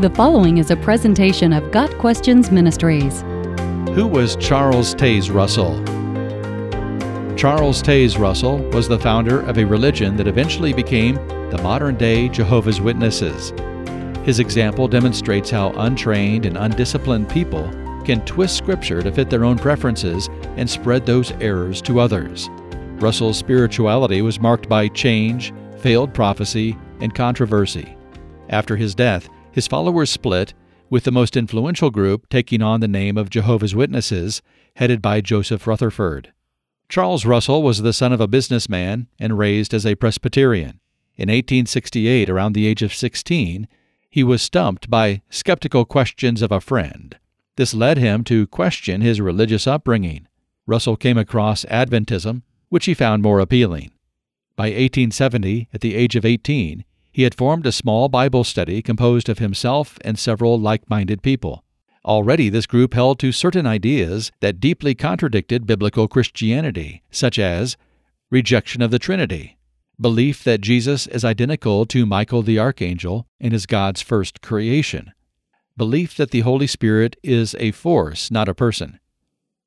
The following is a presentation of Got Questions Ministries. Who was Charles Taze Russell? Charles Taze Russell was the founder of a religion that eventually became the modern day Jehovah's Witnesses. His example demonstrates how untrained and undisciplined people can twist Scripture to fit their own preferences and spread those errors to others. Russell's spirituality was marked by change, failed prophecy, and controversy. After his death, his followers split, with the most influential group taking on the name of Jehovah's Witnesses, headed by Joseph Rutherford. Charles Russell was the son of a businessman and raised as a Presbyterian. In 1868, around the age of 16, he was stumped by skeptical questions of a friend. This led him to question his religious upbringing. Russell came across Adventism, which he found more appealing. By 1870, at the age of 18, he had formed a small Bible study composed of himself and several like minded people. Already, this group held to certain ideas that deeply contradicted biblical Christianity, such as rejection of the Trinity, belief that Jesus is identical to Michael the Archangel and is God's first creation, belief that the Holy Spirit is a force, not a person,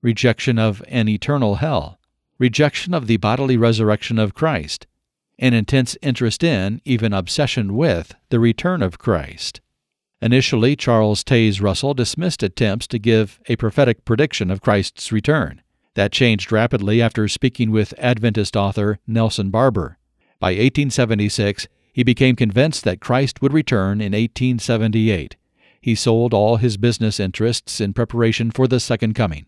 rejection of an eternal hell, rejection of the bodily resurrection of Christ, an intense interest in, even obsession with, the return of Christ. Initially, Charles Taze Russell dismissed attempts to give a prophetic prediction of Christ's return. That changed rapidly after speaking with Adventist author Nelson Barbour. By 1876, he became convinced that Christ would return in 1878. He sold all his business interests in preparation for the Second Coming.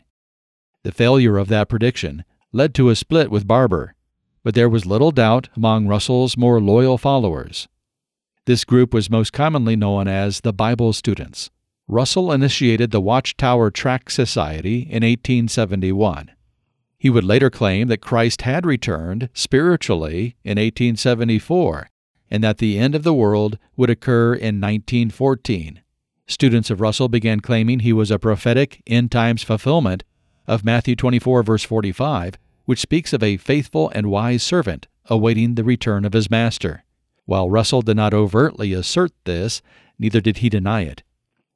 The failure of that prediction led to a split with Barbour, but there was little doubt among Russell's more loyal followers. This group was most commonly known as the Bible Students. Russell initiated the Watchtower Tract Society in 1871. He would later claim that Christ had returned spiritually in 1874 and that the end of the world would occur in 1914. Students of Russell began claiming he was a prophetic end times fulfillment of Matthew 24, verse 45, which speaks of a faithful and wise servant awaiting the return of his master. While Russell did not overtly assert this, neither did he deny it.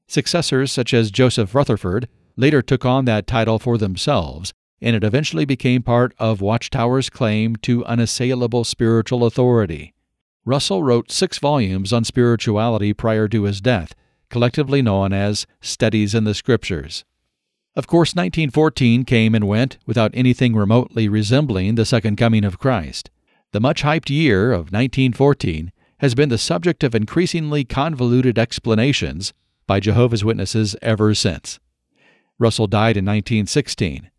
Successors such as Joseph Rutherford later took on that title for themselves, and it eventually became part of Watchtower's claim to unassailable spiritual authority. Russell wrote six volumes on spirituality prior to his death, collectively known as Studies in the Scriptures. Of course, 1914 came and went without anything remotely resembling the second coming of Christ. The much hyped year of 1914 has been the subject of increasingly convoluted explanations by Jehovah's Witnesses ever since. Russell died in 1916.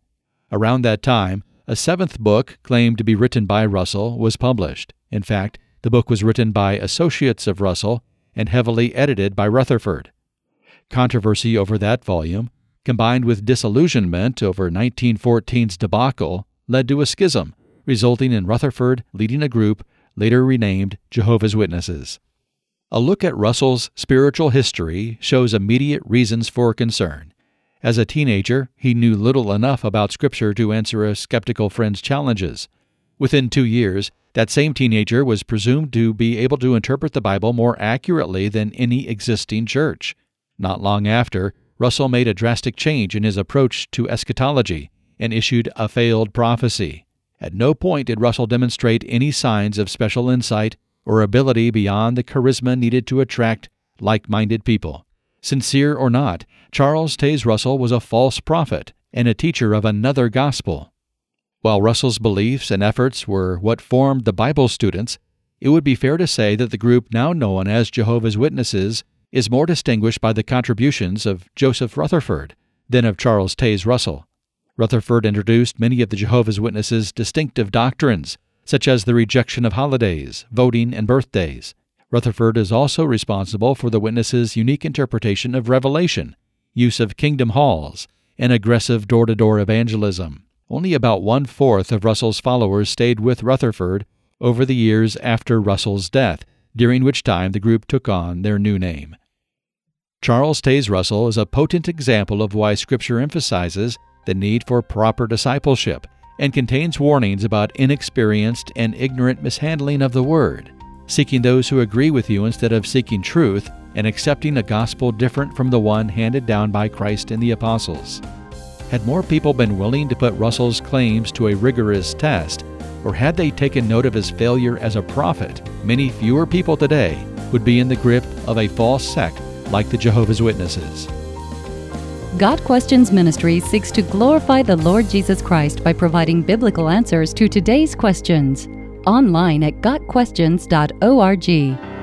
Around that time, a seventh book, claimed to be written by Russell, was published. In fact, the book was written by associates of Russell and heavily edited by Rutherford. Controversy over that volume combined with disillusionment over 1914's debacle, led to a schism, resulting in Rutherford leading a group later renamed Jehovah's Witnesses. A look at Russell's spiritual history shows immediate reasons for concern. As a teenager, he knew little enough about Scripture to answer a skeptical friend's challenges. Within two years, that same teenager was presumed to be able to interpret the Bible more accurately than any existing church. Not long after, Russell made a drastic change in his approach to eschatology and issued a failed prophecy. At no point did Russell demonstrate any signs of special insight or ability beyond the charisma needed to attract like minded people. Sincere or not, Charles Taze Russell was a false prophet and a teacher of another gospel. While Russell's beliefs and efforts were what formed the Bible students, it would be fair to say that the group now known as Jehovah's Witnesses is more distinguished by the contributions of Joseph Rutherford than of Charles Taze Russell. Rutherford introduced many of the Jehovah's Witnesses' distinctive doctrines, such as the rejection of holidays, voting, and birthdays. Rutherford is also responsible for the witnesses' unique interpretation of Revelation, use of kingdom halls, and aggressive door to door evangelism. Only about one fourth of Russell's followers stayed with Rutherford over the years after Russell's death, during which time the group took on their new name. Charles Taze Russell is a potent example of why Scripture emphasizes the need for proper discipleship and contains warnings about inexperienced and ignorant mishandling of the Word. Seeking those who agree with you instead of seeking truth and accepting a gospel different from the one handed down by Christ and the apostles. Had more people been willing to put Russell's claims to a rigorous test, or had they taken note of his failure as a prophet, many fewer people today would be in the grip of a false sect like the Jehovah's Witnesses. Got Questions Ministry seeks to glorify the Lord Jesus Christ by providing biblical answers to today's questions. Online at GotQuestions.org.